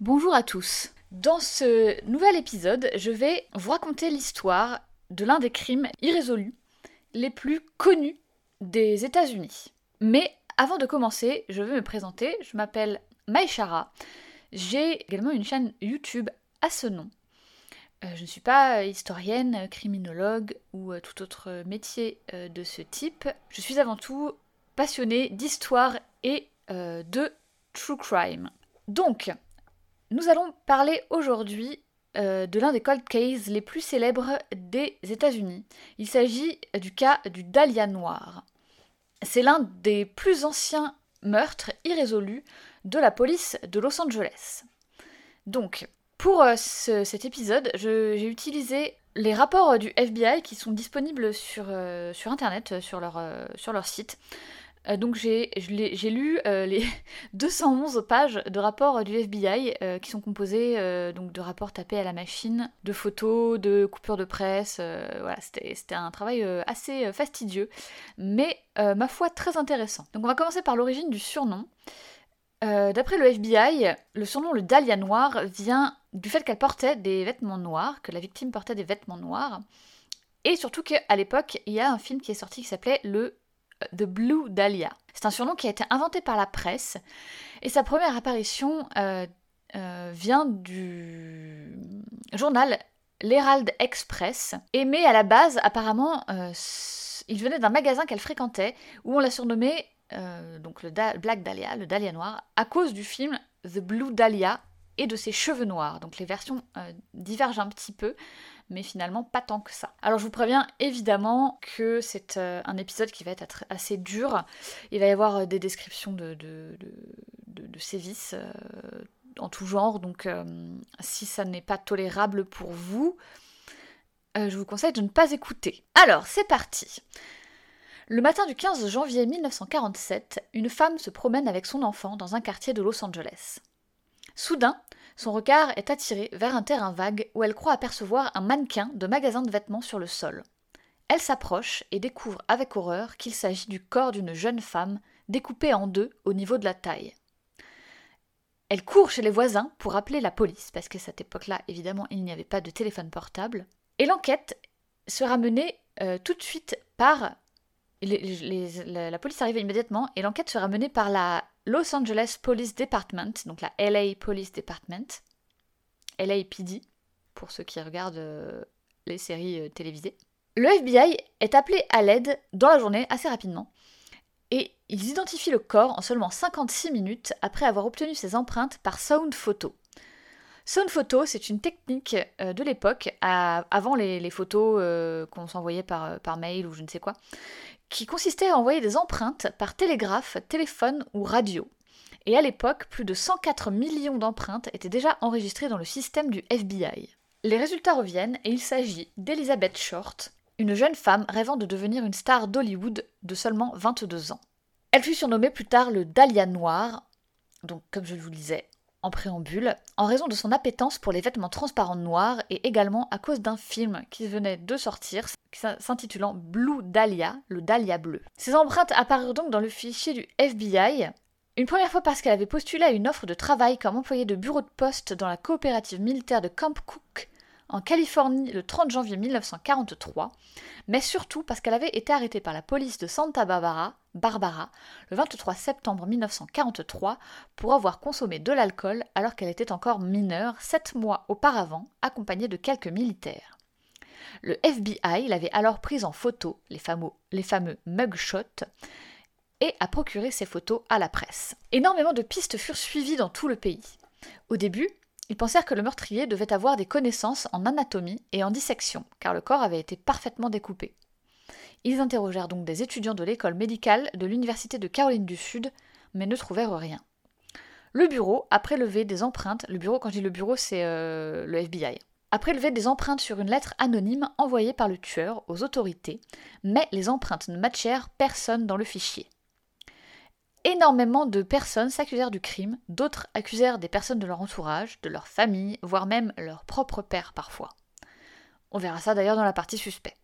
Bonjour à tous. Dans ce nouvel épisode, je vais vous raconter l'histoire de l'un des crimes irrésolus les plus connus des États-Unis. Mais avant de commencer, je veux me présenter. Je m'appelle Maïchara. J'ai également une chaîne YouTube à ce nom. Euh, je ne suis pas historienne, criminologue ou euh, tout autre métier euh, de ce type. Je suis avant tout passionnée d'histoire et de true crime. Donc, nous allons parler aujourd'hui de l'un des cold cases les plus célèbres des États-Unis. Il s'agit du cas du Dahlia Noir. C'est l'un des plus anciens meurtres irrésolus de la police de Los Angeles. Donc, pour euh, cet épisode, j'ai utilisé les rapports du FBI qui sont disponibles sur, euh, Internet, euh, sur leur site. Donc j'ai lu les 211 pages de rapports du FBI qui sont composés donc de rapports tapés à la machine, de photos, de coupures de presse. voilà, c'était un travail assez fastidieux, mais ma foi très intéressant. Donc on va commencer par l'origine du surnom. Euh, d'après le FBI, le surnom le Dahlia Noir vient du fait qu'elle portait des vêtements noirs, que la victime portait des vêtements noirs, et surtout qu'à l'époque, il y a un film qui est sorti qui s'appelait le euh, The Blue Dahlia. C'est un surnom qui a été inventé par la presse, et sa première apparition euh, vient du journal L'Herald Express, aimé à la base, apparemment, il venait d'un magasin qu'elle fréquentait, où on l'a surnommé euh, donc le Black Dahlia, le Dahlia noir, à cause du film The Blue Dahlia et de ses cheveux noirs. Donc les versions euh, divergent un petit peu, mais finalement pas tant que ça. Alors je vous préviens évidemment que c'est euh, un épisode qui va être assez dur. Il va y avoir des descriptions de, de, de sévices en tout genre, donc si ça n'est pas tolérable pour vous, je vous conseille de ne pas écouter. Alors c'est parti le matin du 15 janvier 1947, une femme se promène avec son enfant dans un quartier de Los Angeles. Soudain, son regard est attiré vers un terrain vague où elle croit apercevoir un mannequin de magasin de vêtements sur le sol. Elle s'approche et découvre avec horreur qu'il s'agit du corps d'une jeune femme découpée en deux au niveau de la taille. Elle court chez les voisins pour appeler la police, parce qu'à cette époque-là, évidemment, il n'y avait pas de téléphone portable. Et l'enquête sera menée euh, tout de suite par la, police arrive immédiatement et l'enquête sera menée par la Los Angeles Police Department, donc la LA Police Department, LAPD, pour ceux qui regardent euh, les séries euh, télévisées. Le FBI est appelé à l'aide dans la journée assez rapidement et ils identifient le corps en seulement 56 minutes après avoir obtenu ses empreintes par Sound Photo. Sound Photo, c'est une technique euh, de l'époque, avant les, photos qu'on s'envoyait par, par mail ou je ne sais quoi, qui consistait à envoyer des empreintes par télégraphe, téléphone ou radio. Et à l'époque, plus de 104 millions d'empreintes étaient déjà enregistrées dans le système du FBI. Les résultats reviennent et il s'agit d'Elizabeth Short, une jeune femme rêvant de devenir une star d'Hollywood de seulement 22 ans. Elle fut surnommée plus tard le Dahlia Noir, donc comme je vous le disais, en préambule, en raison de son appétence pour les vêtements transparents noirs et également à cause d'un film qui venait de sortir s'intitulant Blue Dahlia, le Dahlia bleu. Ces empreintes apparurent donc dans le fichier du FBI, une première fois parce qu'elle avait postulé à une offre de travail comme employée de bureau de poste dans la coopérative militaire de Camp Cook en Californie le 30 janvier 1943, mais surtout parce qu'elle avait été arrêtée par la police de Santa Barbara, Barbara le 23 septembre 1943 pour avoir consommé de l'alcool alors qu'elle était encore mineure sept mois auparavant, accompagnée de quelques militaires. Le FBI l'avait alors prise en photo, les fameux, mugshots, et a procuré ces photos à la presse. Énormément de pistes furent suivies dans tout le pays. Au début, ils pensèrent que le meurtrier devait avoir des connaissances en anatomie et en dissection, car le corps avait été parfaitement découpé. Ils interrogèrent donc des étudiants de l'école médicale de l'Université de Caroline du Sud, mais ne trouvèrent rien. Le bureau a prélevé des empreintes, le bureau, quand je dis le bureau, c'est euh, le FBI, a prélevé des empreintes sur une lettre anonyme envoyée par le tueur aux autorités, mais les empreintes ne matchèrent personne dans le fichier énormément de personnes s'accusèrent du crime, d'autres accusèrent des personnes de leur entourage, de leur famille, voire même leur propre père parfois. On verra ça d'ailleurs dans la partie suspect.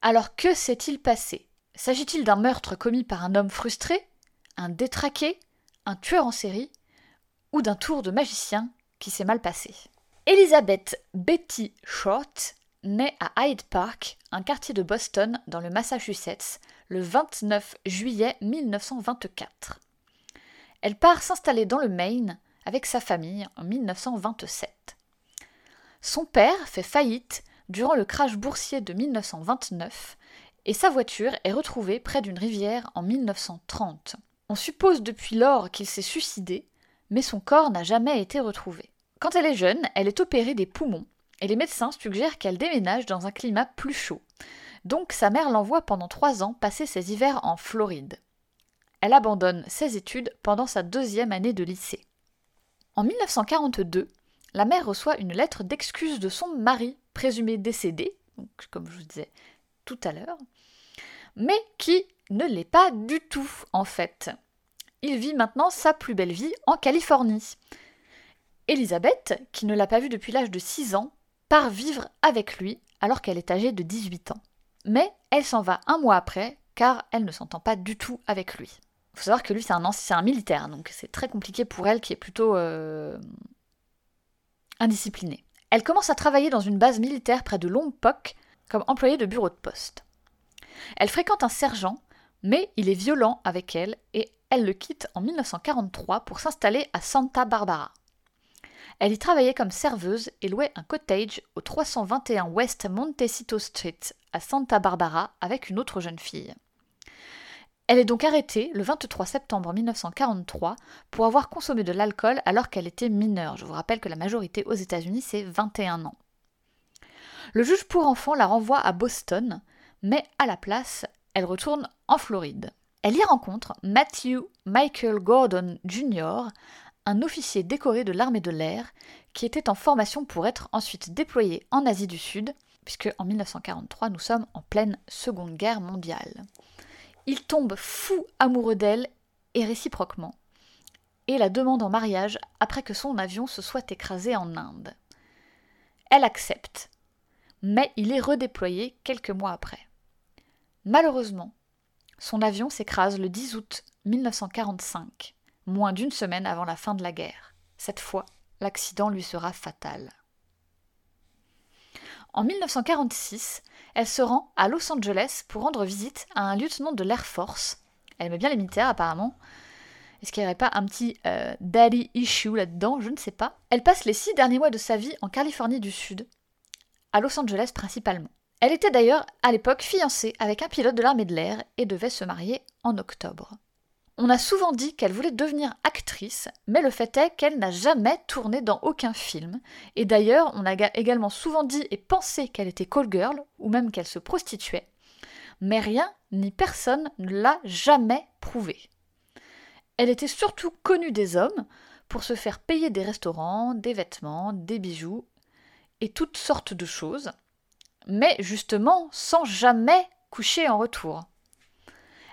Alors que s'est-il passé? S'agit-il d'un meurtre commis par un homme frustré, un détraqué, un tueur en série ou d'un tour de magicien qui s'est mal passé? Elizabeth Betty Short naît à Hyde Park, un quartier de Boston dans le Massachusetts, le 29 juillet 1924. Elle part s'installer dans le Maine avec sa famille en 1927. Son père fait faillite durant le crash boursier de 1929 et sa voiture est retrouvée près d'une rivière en 1930. On suppose depuis lors qu'il s'est suicidé, mais son corps n'a jamais été retrouvé. Quand elle est jeune, elle est opérée des poumons et les médecins suggèrent qu'elle déménage dans un climat plus chaud. Donc sa mère l'envoie pendant trois ans passer ses hivers en Floride. Elle abandonne ses études pendant sa deuxième année de lycée. En 1942, la mère reçoit une lettre d'excuse de son mari, présumé décédé, comme je vous disais tout à l'heure, mais qui ne l'est pas du tout en fait. Il vit maintenant sa plus belle vie en Californie. Elisabeth, qui ne l'a pas vu depuis l'âge de 6 ans, part vivre avec lui alors qu'elle est âgée de 18 ans. Mais elle s'en va un mois après car elle ne s'entend pas du tout avec lui. Il faut savoir que lui c'est un, un militaire, donc c'est très compliqué pour elle qui est plutôt euh, indisciplinée. Elle commence à travailler dans une base militaire près de Lompoc comme employée de bureau de poste. Elle fréquente un sergent, mais il est violent avec elle et elle le quitte en 1943 pour s'installer à Santa Barbara. Elle y travaillait comme serveuse et louait un cottage au 321 West Montecito Street à Santa Barbara avec une autre jeune fille. Elle est donc arrêtée le 23 septembre 1943 pour avoir consommé de l'alcool alors qu'elle était mineure. Je vous rappelle que la majorité aux États-Unis, c'est 21 ans. Le juge pour enfants la renvoie à Boston, mais à la place, elle retourne en Floride. Elle y rencontre Matthew Michael Gordon Jr., un officier décoré de l'armée de l'air qui était en formation pour être ensuite déployé en Asie du Sud, puisque en 1943 nous sommes en pleine Seconde Guerre mondiale. Il tombe fou amoureux d'elle et réciproquement, et la demande en mariage après que son avion se soit écrasé en Inde. Elle accepte, mais il est redéployé quelques mois après. Malheureusement, son avion s'écrase le 10 août 1945, moins d'une semaine avant la fin de la guerre. Cette fois, l'accident lui sera fatal. En 1946, elle se rend à Los Angeles pour rendre visite à un lieutenant de l'Air Force. Elle aimait bien les militaires apparemment. Est-ce qu'il n'y aurait pas un petit euh, daddy issue là-dedans? Je ne sais pas. Elle passe les six derniers mois de sa vie en Californie du Sud, à Los Angeles principalement. Elle était d'ailleurs à l'époque fiancée avec un pilote de l'armée de l'air et devait se marier en octobre. On a souvent dit qu'elle voulait devenir actrice, mais le fait est qu'elle n'a jamais tourné dans aucun film. Et d'ailleurs, on a également souvent dit et pensé qu'elle était call girl, ou même qu'elle se prostituait. Mais rien ni personne ne l'a jamais prouvé. Elle était surtout connue des hommes pour se faire payer des restaurants, des vêtements, des bijoux et toutes sortes de choses, mais justement sans jamais coucher en retour.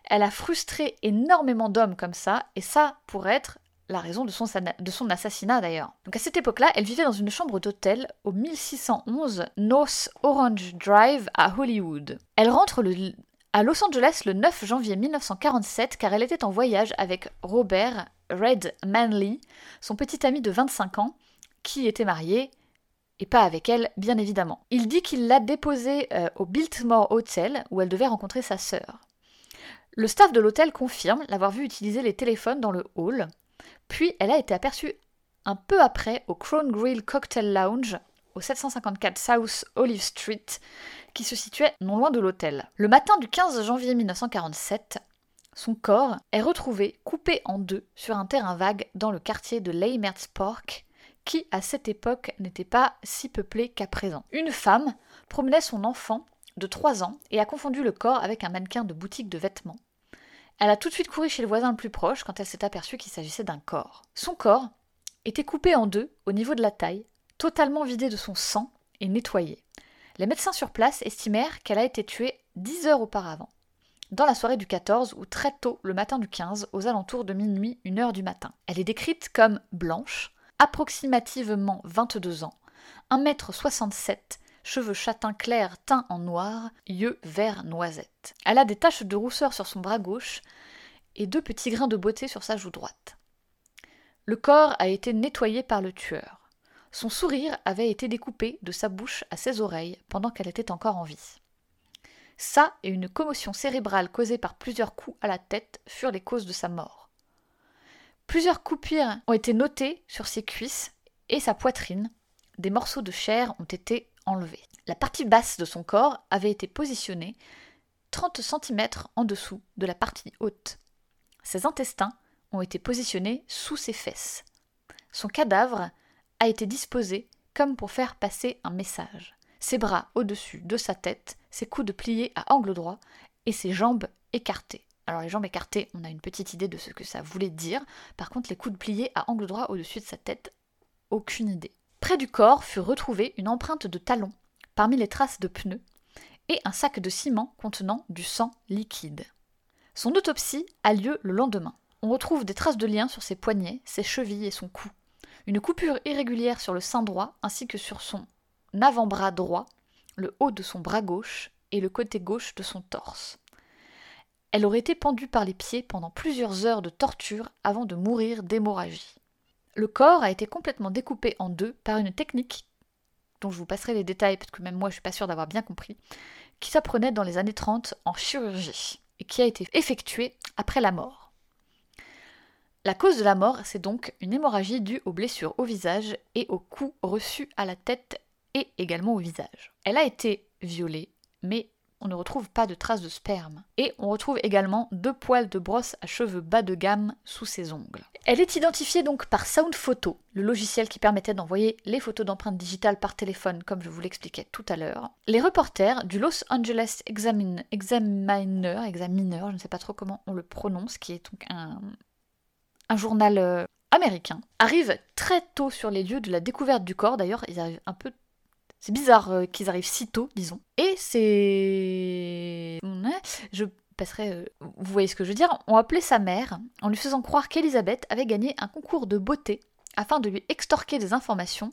Elle a frustré énormément d'hommes comme ça, et ça pourrait être la raison de son, assassinat d'ailleurs. Donc à cette époque-là, elle vivait dans une chambre d'hôtel au 1611 North Orange Drive à Hollywood. Elle rentre à Los Angeles le 9 janvier 1947 car elle était en voyage avec Robert Red Manley, son petit ami de 25 ans, qui était marié et pas avec elle, bien évidemment. Il dit qu'il l'a déposée euh, au Biltmore Hotel, où elle devait rencontrer sa sœur. Le staff de l'hôtel confirme l'avoir vu utiliser les téléphones dans le hall, puis elle a été aperçue un peu après au Crown Grill Cocktail Lounge, au 754 South Olive Street, qui se situait non loin de l'hôtel. Le matin du 15 janvier 1947, son corps est retrouvé coupé en deux sur un terrain vague dans le quartier de Leimertz Park, qui à cette époque n'était pas si peuplé qu'à présent. Une femme promenait son enfant de 3 ans et a confondu le corps avec un mannequin de boutique de vêtements. Elle a tout de suite couru chez le voisin le plus proche quand elle s'est aperçue qu'il s'agissait d'un corps. Son corps était coupé en deux au niveau de la taille, totalement vidé de son sang et nettoyé. Les médecins sur place estimèrent qu'elle a été tuée 10 heures auparavant, dans la soirée du 14 ou très tôt le matin du 15, aux alentours de minuit, 1 heure du matin. Elle est décrite comme blanche, approximativement 22 ans, 1m67, cheveux châtain clair teints en noir, yeux vert noisette. Elle a des taches de rousseur sur son bras gauche et deux petits grains de beauté sur sa joue droite. Le corps a été nettoyé par le tueur. Son sourire avait été découpé de sa bouche à ses oreilles pendant qu'elle était encore en vie. Ça et une commotion cérébrale causée par plusieurs coups à la tête furent les causes de sa mort. Plusieurs coupures ont été notées sur ses cuisses et sa poitrine. Des morceaux de chair ont été La partie basse de son corps avait été positionnée 30 cm en dessous de la partie haute. Ses intestins ont été positionnés sous ses fesses. Son cadavre a été disposé comme pour faire passer un message. Ses bras au-dessus de sa tête, ses coudes pliés à angle droit et ses jambes écartées. Alors les jambes écartées, on a une petite idée de ce que ça voulait dire. Par contre, les coudes pliés à angle droit au-dessus de sa tête, aucune idée. Près du corps fut retrouvée une empreinte de talon parmi les traces de pneus et un sac de ciment contenant du sang liquide. Son autopsie a lieu le lendemain. On retrouve des traces de liens sur ses poignets, ses chevilles et son cou, une coupure irrégulière sur le sein droit ainsi que sur son avant-bras droit, le haut de son bras gauche et le côté gauche de son torse. Elle aurait été pendue par les pieds pendant plusieurs heures de torture avant de mourir d'hémorragie. Le corps a été complètement découpé en deux par une technique dont je vous passerai les détails parce que même moi je suis pas sûre d'avoir bien compris, qui s'apprenait dans les années 30 en chirurgie et qui a été effectuée après la mort. La cause de la mort, c'est donc une hémorragie due aux blessures au visage et aux coups reçus à la tête et également au visage. Elle a été violée, mais on ne retrouve pas de traces de sperme. Et on retrouve également deux poils de brosse à cheveux bas de gamme sous ses ongles. Elle est identifiée donc par Sound Photo, le logiciel qui permettait d'envoyer les photos d'empreintes digitales par téléphone, comme je vous l'expliquais tout à l'heure. Les reporters du Los Angeles Examiner, Examiner, je ne sais pas trop comment on le prononce, qui est donc un, un journal euh, américain, arrive très tôt sur les lieux de la découverte du corps. D'ailleurs, ils arrivent un peu. C'est bizarre euh, qu'ils arrivent si tôt, disons. Et c'est. Je passerai. Euh, vous voyez ce que je veux dire On appelé sa mère en lui faisant croire qu'Elisabeth avait gagné un concours de beauté afin de lui extorquer des informations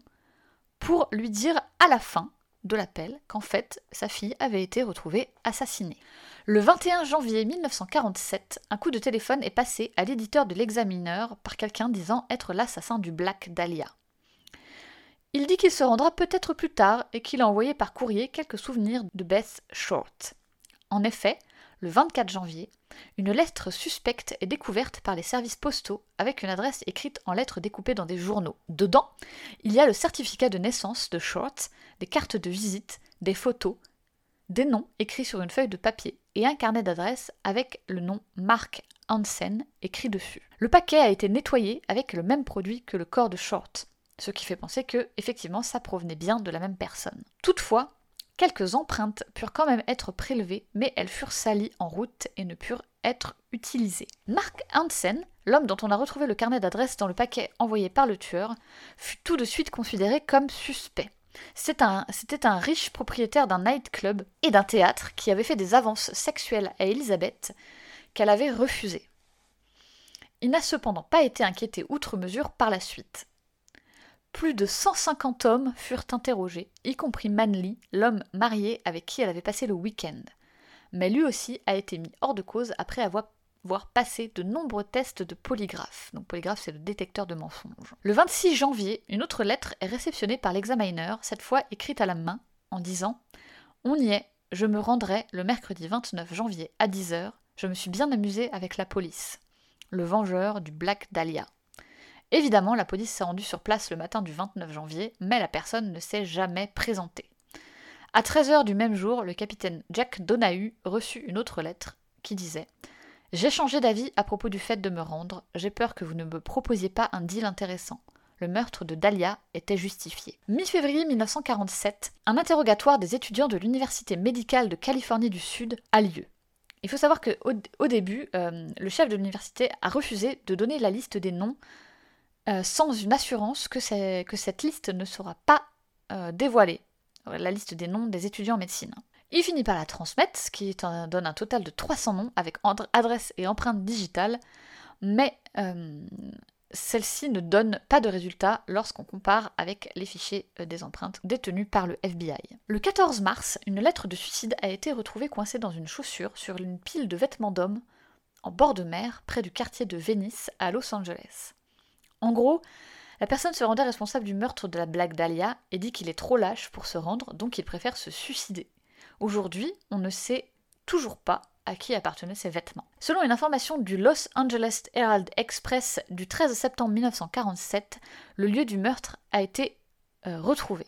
pour lui dire à la fin de l'appel qu'en fait sa fille avait été retrouvée assassinée. Le 21 janvier 1947, un coup de téléphone est passé à l'éditeur de l'examineur par quelqu'un disant être l'assassin du Black Dahlia. Il dit qu'il se rendra peut-être plus tard et qu'il a envoyé par courrier quelques souvenirs de Beth Short. En effet, le 24 janvier, une lettre suspecte est découverte par les services postaux avec une adresse écrite en lettres découpées dans des journaux. Dedans, il y a le certificat de naissance de Short, des cartes de visite, des photos, des noms écrits sur une feuille de papier et un carnet d'adresse avec le nom Mark Hansen écrit dessus. Le paquet a été nettoyé avec le même produit que le corps de Short, ce qui fait penser que, effectivement, ça provenait bien de la même personne. Toutefois, quelques empreintes purent quand même être prélevées, mais elles furent salies en route et ne purent être utilisées. Mark Hansen, l'homme dont on a retrouvé le carnet d'adresse dans le paquet envoyé par le tueur, fut tout de suite considéré comme suspect. C'était un, riche propriétaire d'un nightclub et d'un théâtre qui avait fait des avances sexuelles à Elisabeth qu'elle avait refusées. Il n'a cependant pas été inquiété outre mesure par la suite. Plus de 150 hommes furent interrogés, y compris Manly, l'homme marié avec qui elle avait passé le week-end. Mais lui aussi a été mis hors de cause après avoir passer de nombreux tests de polygraphe. Donc polygraphe, c'est le détecteur de mensonges. Le 26 janvier, une autre lettre est réceptionnée par l'examiner, cette fois écrite à la main, en disant On y est, je me rendrai le mercredi 29 janvier à 10h, je me suis bien amusé avec la police. Le vengeur du Black Dahlia. Évidemment, la police s'est rendue sur place le matin du 29 janvier, mais la personne ne s'est jamais présentée. À 13h du même jour, le capitaine Jack Donahue reçut une autre lettre qui disait j'ai changé d'avis à propos du fait de me rendre. J'ai peur que vous ne me proposiez pas un deal intéressant. Le meurtre de Dahlia était justifié. Mi-février 1947, un interrogatoire des étudiants de l'Université médicale de Californie du Sud a lieu. Il faut savoir qu'au au début, euh, le chef de l'université a refusé de donner la liste des noms euh, sans une assurance que, cette liste ne sera pas euh, dévoilée. La liste des noms des étudiants en médecine. Il finit par la transmettre, ce qui donne un total de 300 noms avec adresse et empreinte digitale, mais euh, celle-ci ne donne pas de résultat lorsqu'on compare avec les fichiers des empreintes détenus par le FBI. Le 14 mars, une lettre de suicide a été retrouvée coincée dans une chaussure sur une pile de vêtements d'hommes en bord de mer près du quartier de Venice à Los Angeles. En gros, la personne se rendait responsable du meurtre de la Black Dahlia et dit qu'il est trop lâche pour se rendre, donc il préfère se suicider. Aujourd'hui, on ne sait toujours pas à qui appartenaient ces vêtements. Selon une information du Los Angeles Herald Express du 13 septembre 1947, le lieu du meurtre a été euh, retrouvé.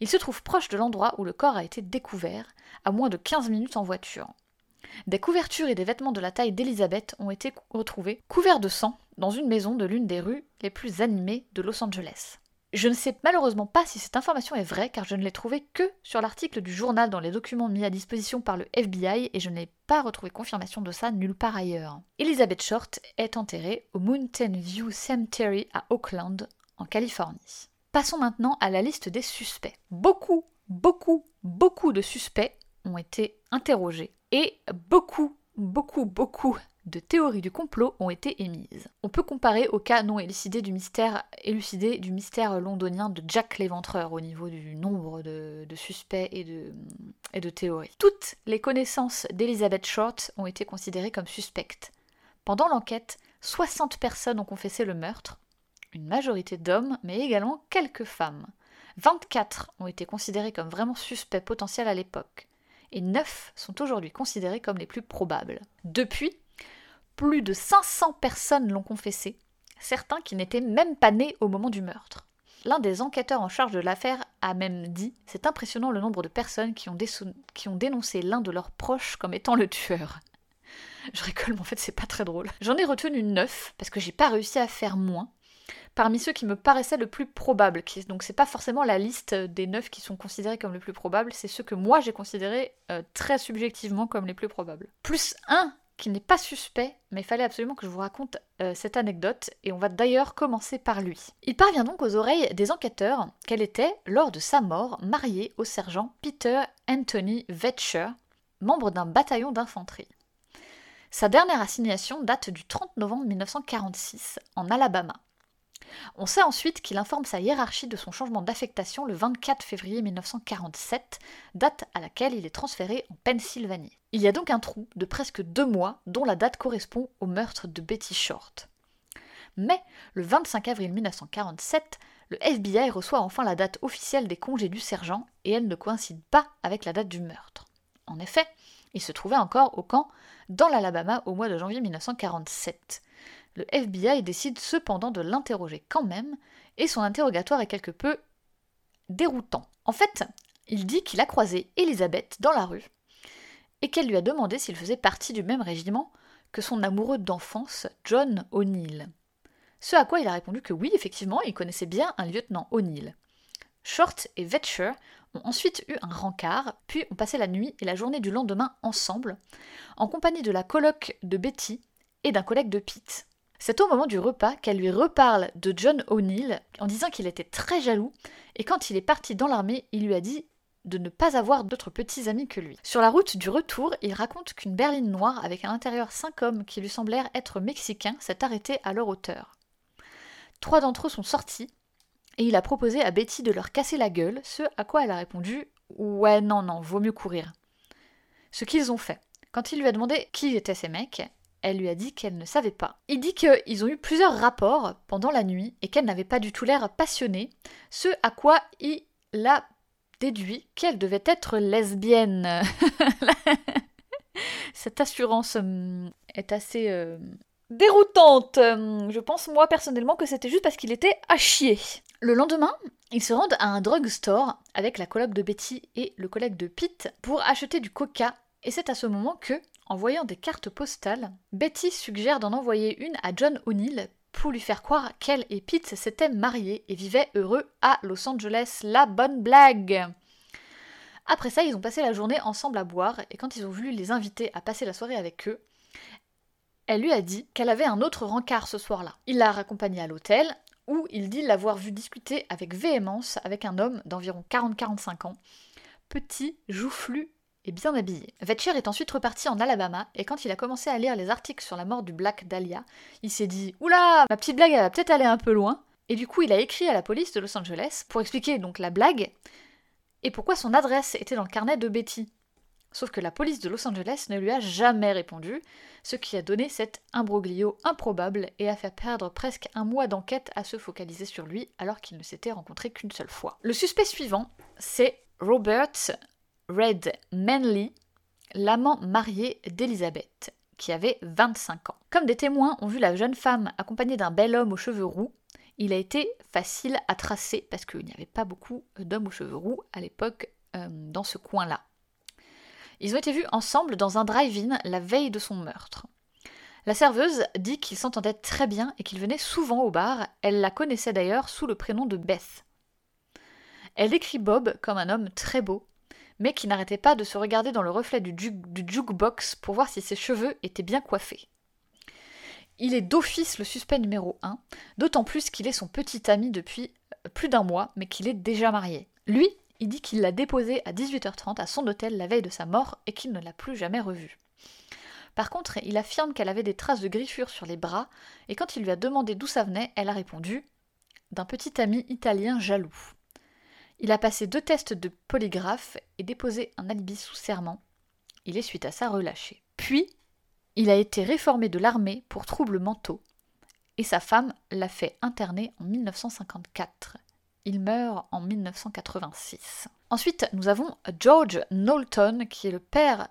Il se trouve proche de l'endroit où le corps a été découvert, à moins de 15 minutes en voiture. Des couvertures et des vêtements de la taille d'Elisabeth ont été retrouvés, couverts de sang, dans une maison de l'une des rues les plus animées de Los Angeles. Je ne sais malheureusement pas si cette information est vraie car je ne l'ai trouvée que sur l'article du journal dans les documents mis à disposition par le FBI et je n'ai pas retrouvé confirmation de ça nulle part ailleurs. Elizabeth Short est enterrée au Mountain View Cemetery à Oakland, en Californie. Passons maintenant à la liste des suspects. Beaucoup, beaucoup, beaucoup de suspects ont été interrogés et beaucoup, beaucoup, beaucoup de théories du complot ont été émises. On peut comparer au cas non élucidé du mystère, londonien de Jack l'Éventreur au niveau du nombre de, suspects et de, et de théories. Toutes les connaissances d'Elizabeth Short ont été considérées comme suspectes. Pendant l'enquête, 60 personnes ont confessé le meurtre, une majorité d'hommes, mais également quelques femmes. 24 ont été considérés comme vraiment suspects potentiels à l'époque, et 9 sont aujourd'hui considérés comme les plus probables. Depuis, plus de 500 personnes l'ont confessé, certains qui n'étaient même pas nés au moment du meurtre. L'un des enquêteurs en charge de l'affaire a même dit C'est impressionnant le nombre de personnes qui ont, dénoncé l'un de leurs proches comme étant le tueur. Je rigole, mais en fait, c'est pas très drôle. J'en ai retenu 9 parce que j'ai pas réussi à faire moins parmi ceux qui me paraissaient le plus probable. Donc c'est pas forcément la liste des neuf qui sont considérés comme les plus probables, c'est ceux que moi j'ai considérés euh, très subjectivement comme les plus probables. Plus un qui n'est pas suspect, mais il fallait absolument que je vous raconte euh, cette anecdote, et on va d'ailleurs commencer par lui. Il parvient donc aux oreilles des enquêteurs qu'elle était, lors de sa mort, mariée au sergent Peter Anthony Vetcher, membre d'un bataillon d'infanterie. Sa dernière assignation date du 30 novembre 1946 en Alabama. On sait ensuite qu'il informe sa hiérarchie de son changement d'affectation le 24 février 1947, date à laquelle il est transféré en Pennsylvanie. Il y a donc un trou de presque deux mois dont la date correspond au meurtre de Betty Short. Mais le 25 avril 1947, le FBI reçoit enfin la date officielle des congés du sergent et elle ne coïncide pas avec la date du meurtre. En effet, il se trouvait encore au camp dans l'Alabama au mois de janvier 1947. Le FBI décide cependant de l'interroger quand même, et son interrogatoire est quelque peu déroutant. En fait, il dit qu'il a croisé Elisabeth dans la rue, et qu'elle lui a demandé s'il faisait partie du même régiment que son amoureux d'enfance, John O'Neill. Ce à quoi il a répondu que oui, effectivement, il connaissait bien un lieutenant O'Neill. Short et Vetcher ont ensuite eu un rencard, puis ont passé la nuit et la journée du lendemain ensemble, en compagnie de la coloc de Betty et d'un collègue de Pete. C'est au moment du repas qu'elle lui reparle de John O'Neill en disant qu'il était très jaloux et quand il est parti dans l'armée, il lui a dit de ne pas avoir d'autres petits amis que lui. Sur la route du retour, il raconte qu'une berline noire avec à l'intérieur cinq hommes qui lui semblèrent être mexicains s'est arrêtée à leur hauteur. Trois d'entre eux sont sortis et il a proposé à Betty de leur casser la gueule, ce à quoi elle a répondu Ouais, non, non, vaut mieux courir. Ce qu'ils ont fait. Quand il lui a demandé qui étaient ces mecs, elle lui a dit qu'elle ne savait pas. Il dit qu'ils ont eu plusieurs rapports pendant la nuit et qu'elle n'avait pas du tout l'air passionnée, ce à quoi il a déduit qu'elle devait être lesbienne. Cette assurance hum, est assez euh, déroutante. Je pense moi personnellement que c'était juste parce qu'il était à chier. Le lendemain, ils se rendent à un drugstore avec la collègue de Betty et le collègue de Pete pour acheter du coca. Et c'est à ce moment que en voyant des cartes postales, Betty suggère d'en envoyer une à John O'Neill pour lui faire croire qu'elle et Pete s'étaient mariés et vivaient heureux à Los Angeles. La bonne blague Après ça, ils ont passé la journée ensemble à boire et quand ils ont voulu les inviter à passer la soirée avec eux, elle lui a dit qu'elle avait un autre rencard ce soir-là. Il l'a raccompagnée à l'hôtel, où il dit l'avoir vu discuter avec véhémence avec un homme d'environ 40-45 ans, petit, joufflu et bien habillé. Vetcher est ensuite reparti en Alabama et quand il a commencé à lire les articles sur la mort du Black Dahlia, il s'est dit Oula, ma petite blague elle va peut-être aller un peu loin. Et du coup, il a écrit à la police de Los Angeles pour expliquer donc la blague et pourquoi son adresse était dans le carnet de Betty. Sauf que la police de Los Angeles ne lui a jamais répondu, ce qui a donné cet imbroglio improbable et a fait perdre presque un mois d'enquête à se focaliser sur lui alors qu'ils ne s'étaient rencontrés qu'une seule fois. Le suspect suivant, c'est Robert Red Manley, l'amant marié d'Elizabeth, qui avait 25 ans. Comme des témoins ont vu la jeune femme accompagnée d'un bel homme aux cheveux roux, il a été facile à tracer parce qu'il n'y avait pas beaucoup d'hommes aux cheveux roux à l'époque euh, dans ce coin-là. Ils ont été vus ensemble dans un drive-in la veille de son meurtre. La serveuse dit qu'ils s'entendaient très bien et qu'ils venaient souvent au bar. Elle la connaissait d'ailleurs sous le prénom de Beth. Elle décrit Bob comme un homme très beau, mais qui n'arrêtait pas de se regarder dans le reflet du, jukebox pour voir si ses cheveux étaient bien coiffés. Il est d'office le suspect numéro 1, d'autant plus qu'il est son petit ami depuis plus d'un mois, mais qu'il est déjà marié. Lui, il dit qu'il l'a déposé à 18h30 à son hôtel la veille de sa mort et qu'il ne l'a plus jamais revue. Par contre, il affirme qu'elle avait des traces de griffures sur les bras, et quand il lui a demandé d'où ça venait, elle a répondu d'un petit ami italien jaloux. Il a passé deux tests de polygraphe et déposé un alibi sous serment. Il est suite à ça relâché. Puis, il a été réformé de l'armée pour troubles mentaux, et sa femme l'a fait interner en 1954. Il meurt en 1986. Ensuite, nous avons George Knowlton, qui est le père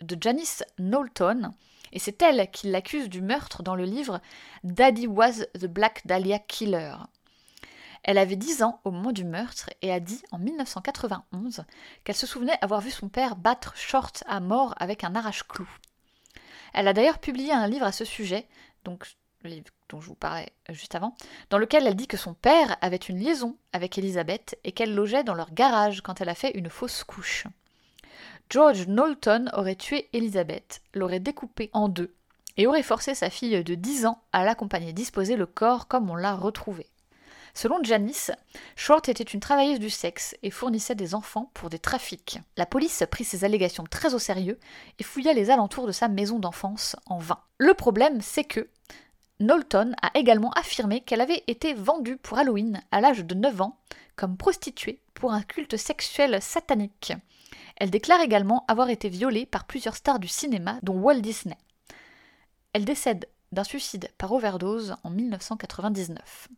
de Janice Knowlton, et c'est elle qui l'accuse du meurtre dans le livre Daddy Was the Black Dahlia Killer. Elle avait 10 ans au moment du meurtre et a dit en 1991 qu'elle se souvenait avoir vu son père battre Short à mort avec un arrache-clou. Elle a d'ailleurs publié un livre à ce sujet, donc le livre dont je vous parlais juste avant, dans lequel elle dit que son père avait une liaison avec Elisabeth et qu'elle logeait dans leur garage quand elle a fait une fausse couche. George Knowlton aurait tué Elisabeth, l'aurait découpée en deux et aurait forcé sa fille de 10 ans à l'accompagner disposer le corps comme on l'a retrouvé. Selon Janice, Short était une travailleuse du sexe et fournissait des enfants pour des trafics. La police prit ces allégations très au sérieux et fouilla les alentours de sa maison d'enfance en vain. Le problème, c'est que Knowlton a également affirmé qu'elle avait été vendue pour Halloween à l'âge de 9 ans comme prostituée pour un culte sexuel satanique. Elle déclare également avoir été violée par plusieurs stars du cinéma, dont Walt Disney. Elle décède d'un suicide par overdose en 1999.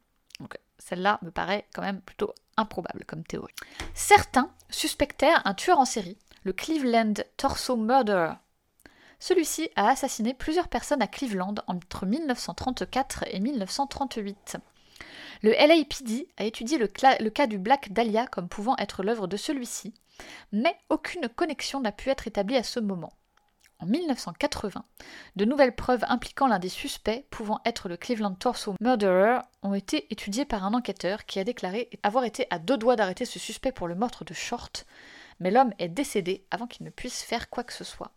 Donc, celle-là me paraît quand même plutôt improbable comme théorie. Certains suspectèrent un tueur en série, le Cleveland Torso Murderer. Celui-ci a assassiné plusieurs personnes à Cleveland entre 1934 et 1938. Le LAPD a étudié le, le cas du Black Dahlia comme pouvant être l'œuvre de celui-ci, mais aucune connexion n'a pu être établie à ce moment. En 1980, de nouvelles preuves impliquant l'un des suspects, pouvant être le Cleveland Torso Murderer, ont été étudiées par un enquêteur qui a déclaré avoir été à deux doigts d'arrêter ce suspect pour le meurtre de Short, mais l'homme est décédé avant qu'il ne puisse faire quoi que ce soit.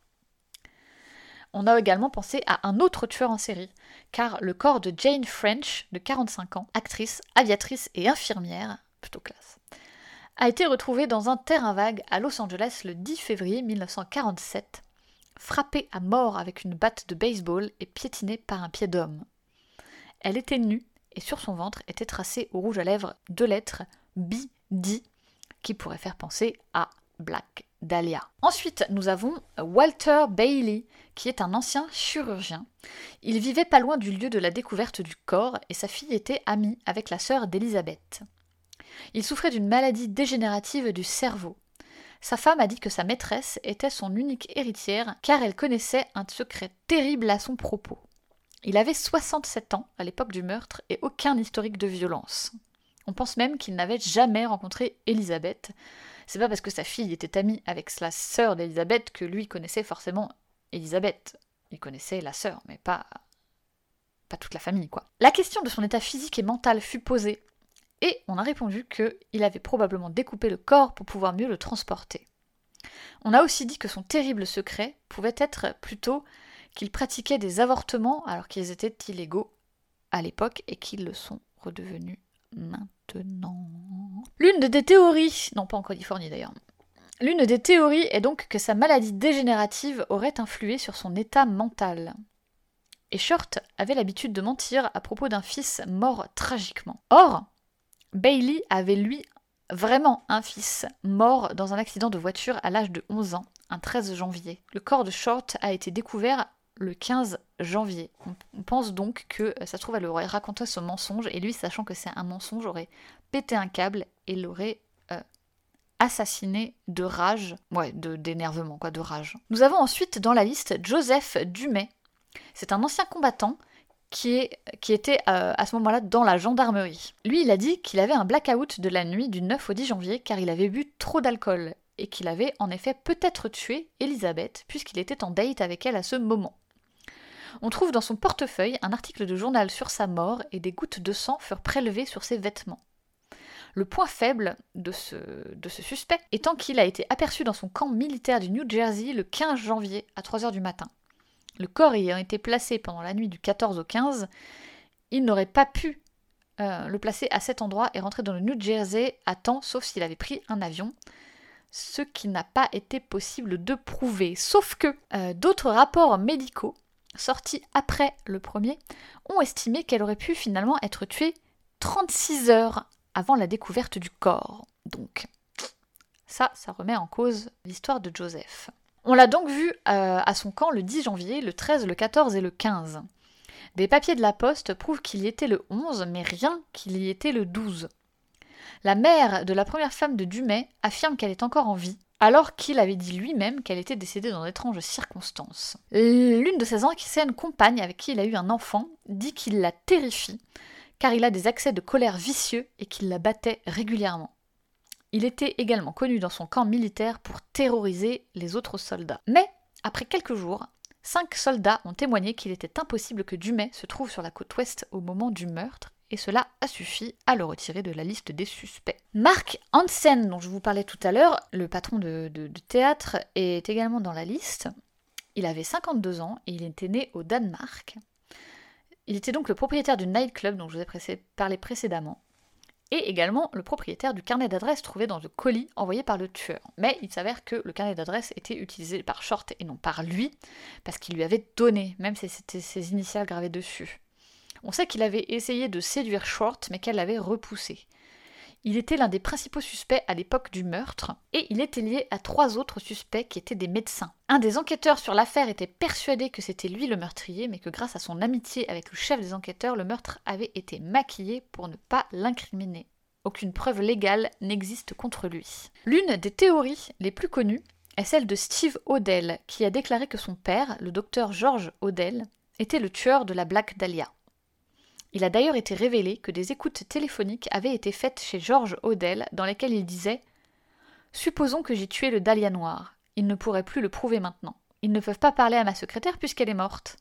On a également pensé à un autre tueur en série, car le corps de Jane French, de 45 ans, actrice, aviatrice et infirmière, plutôt classe, a été retrouvé dans un terrain vague à Los Angeles le 10 février 1947 frappée à mort avec une batte de baseball et piétinée par un pied d'homme. Elle était nue et sur son ventre étaient tracées au rouge à lèvres deux lettres B-D qui pourraient faire penser à Black Dahlia. Ensuite, nous avons Walter Bailey, qui est un ancien chirurgien. Il vivait pas loin du lieu de la découverte du corps et sa fille était amie avec la sœur d'Elisabeth. Il souffrait d'une maladie dégénérative du cerveau. Sa femme a dit que sa maîtresse était son unique héritière car elle connaissait un secret terrible à son propos. Il avait 67 ans à l'époque du meurtre et aucun historique de violence. On pense même qu'il n'avait jamais rencontré Elisabeth. C'est pas parce que sa fille était amie avec la sœur d'Elisabeth que lui connaissait forcément Elisabeth. Il connaissait la sœur, mais pas pas toute la famille, quoi. La question de son état physique et mental fut posée et on a répondu qu'il avait probablement découpé le corps pour pouvoir mieux le transporter. On a aussi dit que son terrible secret pouvait être plutôt qu'il pratiquait des avortements alors qu'ils étaient illégaux à l'époque et qu'ils le sont redevenus maintenant. L'une des théories, non pas en Californie d'ailleurs, l'une des théories est donc que sa maladie dégénérative aurait influé sur son état mental. Et Short avait l'habitude de mentir à propos d'un fils mort tragiquement. Or, Bailey avait lui vraiment un fils mort dans un accident de voiture à l'âge de 11 ans, un 13 janvier. Le corps de Short a été découvert le 15 janvier. On pense donc que euh, ça se trouve, elle aurait raconté ce mensonge et lui, sachant que c'est un mensonge, aurait pété un câble et l'aurait euh, assassiné de rage, ouais, d'énervement, quoi, de rage. Nous avons ensuite dans la liste Joseph Dumay. C'est un ancien combattant qui, était euh, à ce moment-là dans la gendarmerie. Lui, il a dit qu'il avait un blackout de la nuit du 9 au 10 janvier car il avait bu trop d'alcool et qu'il avait en effet peut-être tué Elisabeth puisqu'il était en date avec elle à ce moment. On trouve dans son portefeuille un article de journal sur sa mort et des gouttes de sang furent prélevées sur ses vêtements. Le point faible de ce, de ce suspect étant qu'il a été aperçu dans son camp militaire du New Jersey le 15 janvier à 3h du matin. Le corps ayant été placé pendant la nuit du 14 au 15, il n'aurait pas pu euh, le placer à cet endroit et rentrer dans le New Jersey à temps, sauf s'il avait pris un avion, ce qui n'a pas été possible de prouver. Sauf que euh, d'autres rapports médicaux sortis après le premier, ont estimé qu'elle aurait pu finalement être tuée 36 heures avant la découverte du corps. Donc, ça, ça remet en cause l'histoire de Joseph. On l'a donc vu euh, à son camp le 10 janvier, le 13, le 14 et le 15. Des papiers de la poste prouvent qu'il y était le 11, mais rien qu'il y était le 12. La mère de la première femme de Dumay affirme qu'elle est encore en vie, alors qu'il avait dit lui-même qu'elle était décédée dans d'étranges circonstances. L'une de ses anciennes compagnes avec qui il a eu un enfant dit qu'il la terrifie, car il a des accès de colère vicieux et qu'il la battait régulièrement. Il était également connu dans son camp militaire pour terroriser les autres soldats. Mais, après quelques jours, cinq soldats ont témoigné qu'il était impossible que Dumay se trouve sur la côte ouest au moment du meurtre, et cela a suffi à le retirer de la liste des suspects. Mark Hansen, dont je vous parlais tout à l'heure, le patron de, théâtre, est également dans la liste. Il avait 52 ans et il était né au Danemark. Il était donc le propriétaire du nightclub dont je vous ai parlé précédemment, et également le propriétaire du carnet d'adresse trouvé dans le colis envoyé par le tueur. Mais il s'avère que le carnet d'adresse était utilisé par Short et non par lui, parce qu'il lui avait donné, même si c'était ses initiales gravées dessus. On sait qu'il avait essayé de séduire Short, mais qu'elle l'avait repoussé. Il était l'un des principaux suspects à l'époque du meurtre, et il était lié à trois autres suspects qui étaient des médecins. Un des enquêteurs sur l'affaire était persuadé que c'était lui le meurtrier, mais que grâce à son amitié avec le chef des enquêteurs, le meurtre avait été maquillé pour ne pas l'incriminer. Aucune preuve légale n'existe contre lui. L'une des théories les plus connues est celle de Steve Odell, qui a déclaré que son père, le docteur George Odell, était le tueur de la Black Dahlia. Il a d'ailleurs été révélé que des écoutes téléphoniques avaient été faites chez George Odell dans lesquelles il disait Supposons que j'ai tué le Dahlia noir. Ils ne pourraient plus le prouver maintenant. Ils ne peuvent pas parler à ma secrétaire puisqu'elle est morte.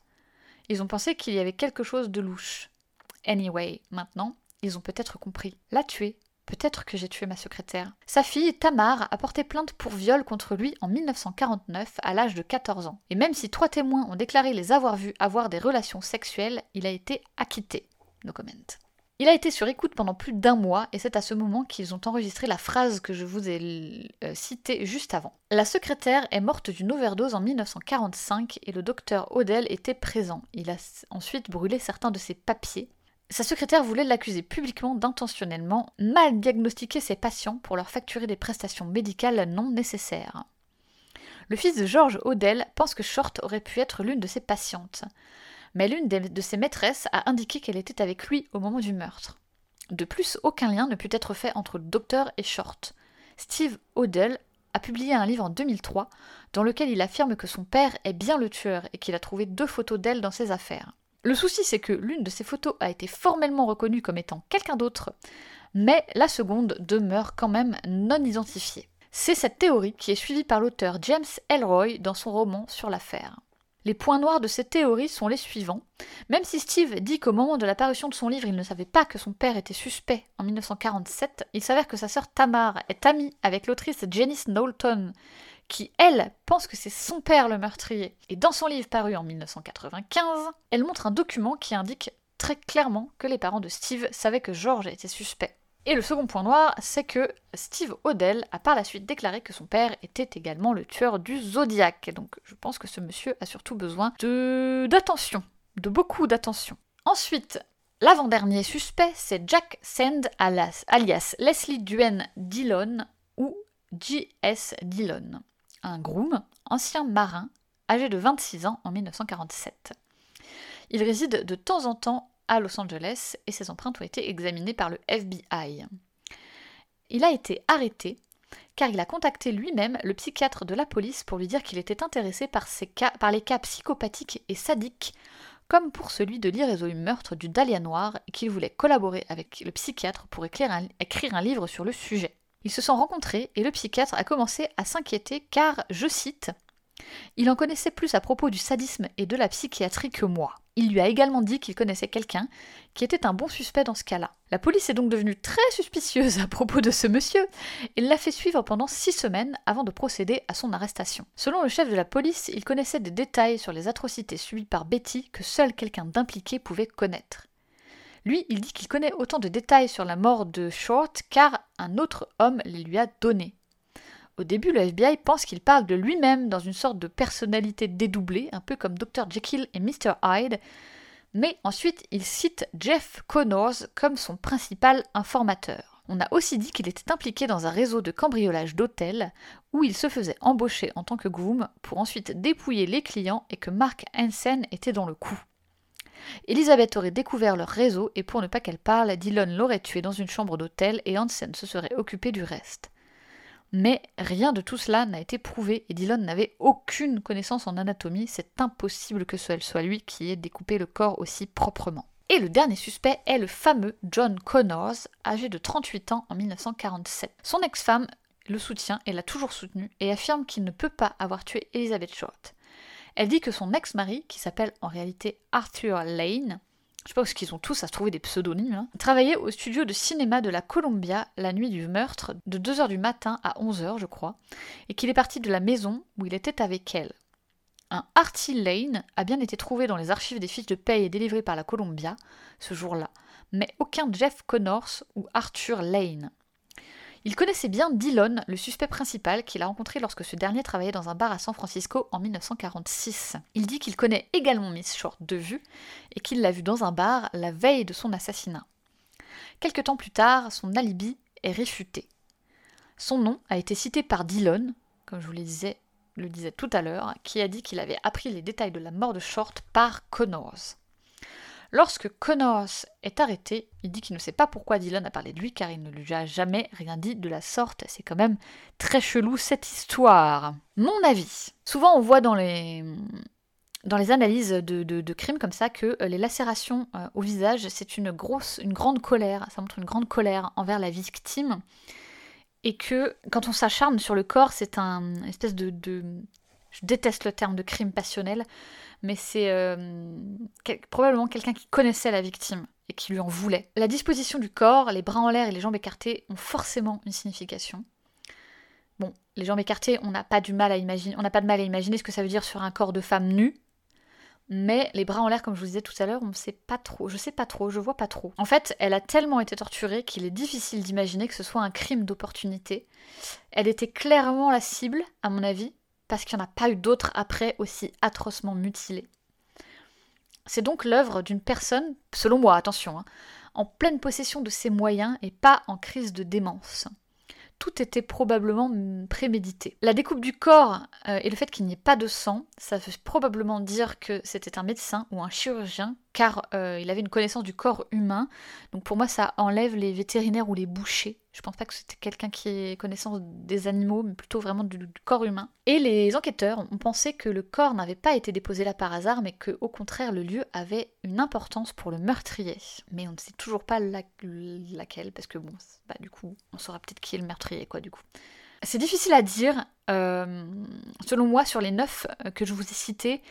Ils ont pensé qu'il y avait quelque chose de louche. Anyway, maintenant, ils ont peut-être compris. La tuer. Peut-être que j'ai tué ma secrétaire. Sa fille, Tamar, a porté plainte pour viol contre lui en 1949 à l'âge de 14 ans. Et même si trois témoins ont déclaré les avoir vus avoir des relations sexuelles, il a été acquitté. Il a été sur écoute pendant plus d'un mois et c'est à ce moment qu'ils ont enregistré la phrase que je vous ai euh, citée juste avant. La secrétaire est morte d'une overdose en 1945 et le docteur Odell était présent. Il a ensuite brûlé certains de ses papiers. Sa secrétaire voulait l'accuser publiquement d'intentionnellement mal diagnostiquer ses patients pour leur facturer des prestations médicales non nécessaires. Le fils de George Odell pense que Short aurait pu être l'une de ses patientes mais l'une de ses maîtresses a indiqué qu'elle était avec lui au moment du meurtre. De plus, aucun lien ne put être fait entre docteur et Short. Steve Odell a publié un livre en 2003 dans lequel il affirme que son père est bien le tueur et qu'il a trouvé deux photos d'elle dans ses affaires. Le souci, c'est que l'une de ces photos a été formellement reconnue comme étant quelqu'un d'autre, mais la seconde demeure quand même non identifiée. C'est cette théorie qui est suivie par l'auteur James Elroy dans son roman sur l'affaire. Les points noirs de cette théorie sont les suivants. Même si Steve dit qu'au moment de la parution de son livre, il ne savait pas que son père était suspect en 1947, il s'avère que sa sœur Tamar est amie avec l'autrice Janice Knowlton, qui, elle, pense que c'est son père le meurtrier. Et dans son livre paru en 1995, elle montre un document qui indique très clairement que les parents de Steve savaient que George était suspect. Et le second point noir, c'est que Steve Odell a par la suite déclaré que son père était également le tueur du Zodiac. Donc je pense que ce monsieur a surtout besoin de d'attention, de beaucoup d'attention. Ensuite, l'avant-dernier suspect, c'est Jack Sand alias, Leslie Duen Dillon ou J.S. Dillon. un groom, ancien marin, âgé de 26 ans en 1947. Il réside de temps en temps à Los Angeles et ses empreintes ont été examinées par le FBI. Il a été arrêté car il a contacté lui-même le psychiatre de la police pour lui dire qu'il était intéressé par, les cas psychopathiques et sadiques, comme pour celui de l'irrésolu meurtre du Dahlia Noir, et qu'il voulait collaborer avec le psychiatre pour écrire un livre sur le sujet. Ils se sont rencontrés et le psychiatre a commencé à s'inquiéter car, je cite, il en connaissait plus à propos du sadisme et de la psychiatrie que moi. Il lui a également dit qu'il connaissait quelqu'un qui était un bon suspect dans ce cas-là. La police est donc devenue très suspicieuse à propos de ce monsieur et l'a fait suivre pendant six semaines avant de procéder à son arrestation. Selon le chef de la police, il connaissait des détails sur les atrocités subies par Betty que seul quelqu'un d'impliqué pouvait connaître. Lui, il dit qu'il connaît autant de détails sur la mort de Short car un autre homme les lui a donnés. Au début, le FBI pense qu'il parle de lui-même dans une sorte de personnalité dédoublée, un peu comme Dr. Jekyll et Mr. Hyde, mais ensuite il cite Jeff Connors comme son principal informateur. On a aussi dit qu'il était impliqué dans un réseau de cambriolage d'hôtels où il se faisait embaucher en tant que groom pour ensuite dépouiller les clients et que Mark Hansen était dans le coup. Elisabeth aurait découvert leur réseau et pour ne pas qu'elle parle, Dillon l'aurait tué dans une chambre d'hôtel et Hansen se serait occupé du reste. Mais rien de tout cela n'a été prouvé et Dillon n'avait aucune connaissance en anatomie, c'est impossible que ce soit lui qui ait découpé le corps aussi proprement. Et le dernier suspect est le fameux John Connors, âgé de 38 ans en 1947. Son ex-femme le soutient et l'a toujours soutenu et affirme qu'il ne peut pas avoir tué Elizabeth Short. Elle dit que son ex-mari, qui s'appelle en réalité Arthur Lane, je sais pas qu'ils ont tous à se trouver des pseudonymes, hein, travaillait au studio de cinéma de la Columbia la nuit du meurtre, de 2h du matin à 11h, je crois, et qu'il est parti de la maison où il était avec elle. Un Artie Lane a bien été trouvé dans les archives des fiches de paye et délivré par la Columbia ce jour-là, mais aucun Jeff Connors ou Arthur Lane. Il connaissait bien Dillon, le suspect principal, qu'il a rencontré lorsque ce dernier travaillait dans un bar à San Francisco en 1946. Il dit qu'il connaît également Miss Short de vue et qu'il l'a vue dans un bar la veille de son assassinat. Quelque temps plus tard, son alibi est réfuté. Son nom a été cité par Dillon, comme je vous le disais, le disais tout à l'heure, qui a dit qu'il avait appris les détails de la mort de Short par Connors. Lorsque Connors est arrêté, il dit qu'il ne sait pas pourquoi Dylan a parlé de lui car il ne lui a jamais rien dit de la sorte. C'est quand même très chelou cette histoire. Mon avis. Souvent on voit dans les, analyses de, crimes comme ça que euh, les lacérations euh, au visage, c'est une grosse, une grande colère. Ça montre une grande colère envers la victime. Et que quand on s'acharne sur le corps, c'est un espèce de, de je déteste le terme de crime passionnel, mais c'est euh, probablement quelqu'un qui connaissait la victime et qui lui en voulait. La disposition du corps, les bras en l'air et les jambes écartées ont forcément une signification. Bon, les jambes écartées, on n'a pas du mal à imaginer, on n'a pas de mal à imaginer ce que ça veut dire sur un corps de femme nue. Mais les bras en l'air, comme je vous disais tout à l'heure, on ne sait pas trop. Je sais pas trop, je vois pas trop. En fait, elle a tellement été torturée qu'il est difficile d'imaginer que ce soit un crime d'opportunité. Elle était clairement la cible, à mon avis, parce qu'il n'y en a pas eu d'autres après aussi atrocement mutilées. C'est donc l'œuvre d'une personne, selon moi, attention, hein, en pleine possession de ses moyens et pas en crise de démence. Tout était probablement prémédité. La découpe du corps euh, et le fait qu'il n'y ait pas de sang, ça veut probablement dire que c'était un médecin ou un chirurgien, car euh, il avait une connaissance du corps humain. Donc pour moi, ça enlève les vétérinaires ou les bouchers je pense pas que c'était quelqu'un qui ait connaissance des animaux, mais plutôt vraiment du, corps humain. Et les enquêteurs ont pensé que le corps n'avait pas été déposé là par hasard, mais que au contraire le lieu avait une importance pour le meurtrier. Mais on ne sait toujours pas laquelle, parce que bon, bah du coup, on saura peut-être qui est le meurtrier, quoi, du coup. C'est difficile à dire. Euh, selon moi, sur les neuf euh, que je vous ai cités,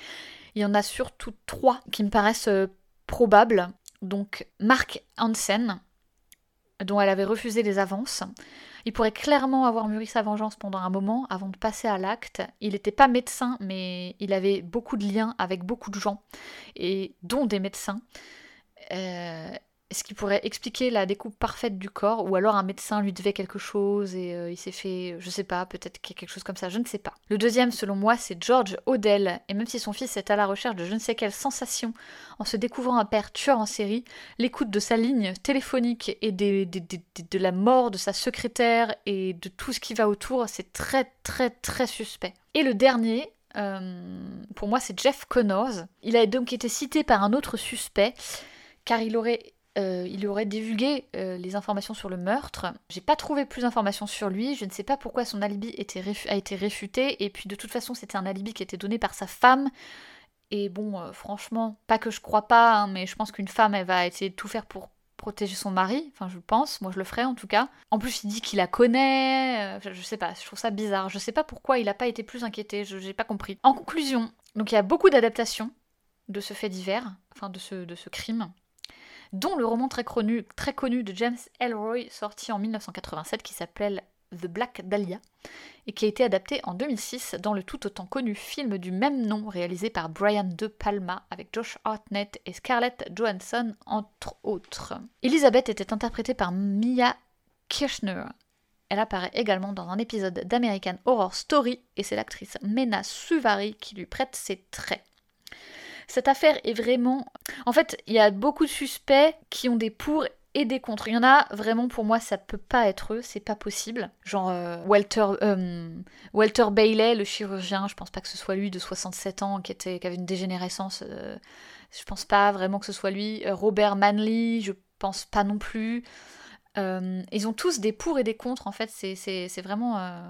il y en a surtout trois qui me paraissent euh, probables. Donc Mark Hansen, dont elle avait refusé les avances. Il pourrait clairement avoir mûri sa vengeance pendant un moment avant de passer à l'acte. Il n'était pas médecin, mais il avait beaucoup de liens avec beaucoup de gens, et dont des médecins. Euh, ce qui pourrait expliquer la découpe parfaite du corps, ou alors un médecin lui devait quelque chose et euh, il s'est fait, je sais pas, peut-être quelque chose comme ça, je ne sais pas. Le deuxième, selon moi, c'est George Odell, et même si son fils est à la recherche de je ne sais quelle sensation en se découvrant un père tueur en série, l'écoute de sa ligne téléphonique et de la mort de sa secrétaire et de tout ce qui va autour, c'est très très très suspect. Et le dernier, euh, pour moi, c'est Jeff Connors. Il a donc été cité par un autre suspect car il aurait euh, il aurait divulgué euh, les informations sur le meurtre. J'ai pas trouvé plus d'informations sur lui. Je ne sais pas pourquoi son alibi a été réfuté. Et puis de toute façon, c'était un alibi qui était donné par sa femme. Et bon, euh, franchement, pas que je crois pas, hein, mais je pense qu'une femme, elle va essayer de tout faire pour protéger son mari. Enfin, je pense. Moi, je le ferais en tout cas. En plus, il dit qu'il la connaît. je sais pas. Je trouve ça bizarre. Je sais pas pourquoi il a pas été plus inquiété. Je n'ai pas compris. En conclusion, donc il y a beaucoup d'adaptations de ce fait divers, enfin de ce crime dont le roman très connu, de James Elroy, sorti en 1987, qui s'appelle The Black Dahlia, et qui a été adapté en 2006 dans le tout autant connu film du même nom réalisé par Brian De Palma avec Josh Hartnett et Scarlett Johansson entre autres. Elizabeth était interprétée par Mia Kirchner. Elle apparaît également dans un épisode d'American Horror Story et c'est l'actrice Mena Suvari qui lui prête ses traits. Cette affaire est vraiment... En fait, il y a beaucoup de suspects qui ont des pour et des contre. Il y en a vraiment pour moi ça peut pas être eux, c'est pas possible. Genre euh, Walter, euh, Walter Bailey, le chirurgien, je pense pas que ce soit lui de 67 ans qui, était, qui avait une dégénérescence. Euh, je pense pas vraiment que ce soit lui. Robert Manley, je pense pas non plus. ils ont tous des pour et des contre en fait, c'est vraiment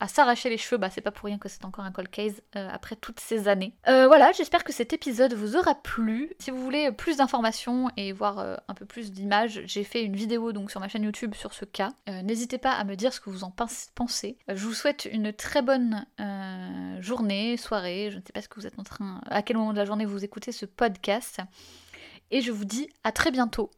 à s'arracher les cheveux, bah c'est pas pour rien que c'est encore un cold case euh, après toutes ces années. Euh, voilà, j'espère que cet épisode vous aura plu. Si vous voulez plus d'informations et voir euh, un peu plus d'images, j'ai fait une vidéo donc sur ma chaîne YouTube sur ce cas. N'hésitez pas à me dire ce que vous en pensez. je vous souhaite une très bonne journée, soirée, je ne sais pas ce que vous êtes en train, à quel moment de la journée vous écoutez ce podcast. Et je vous dis à très bientôt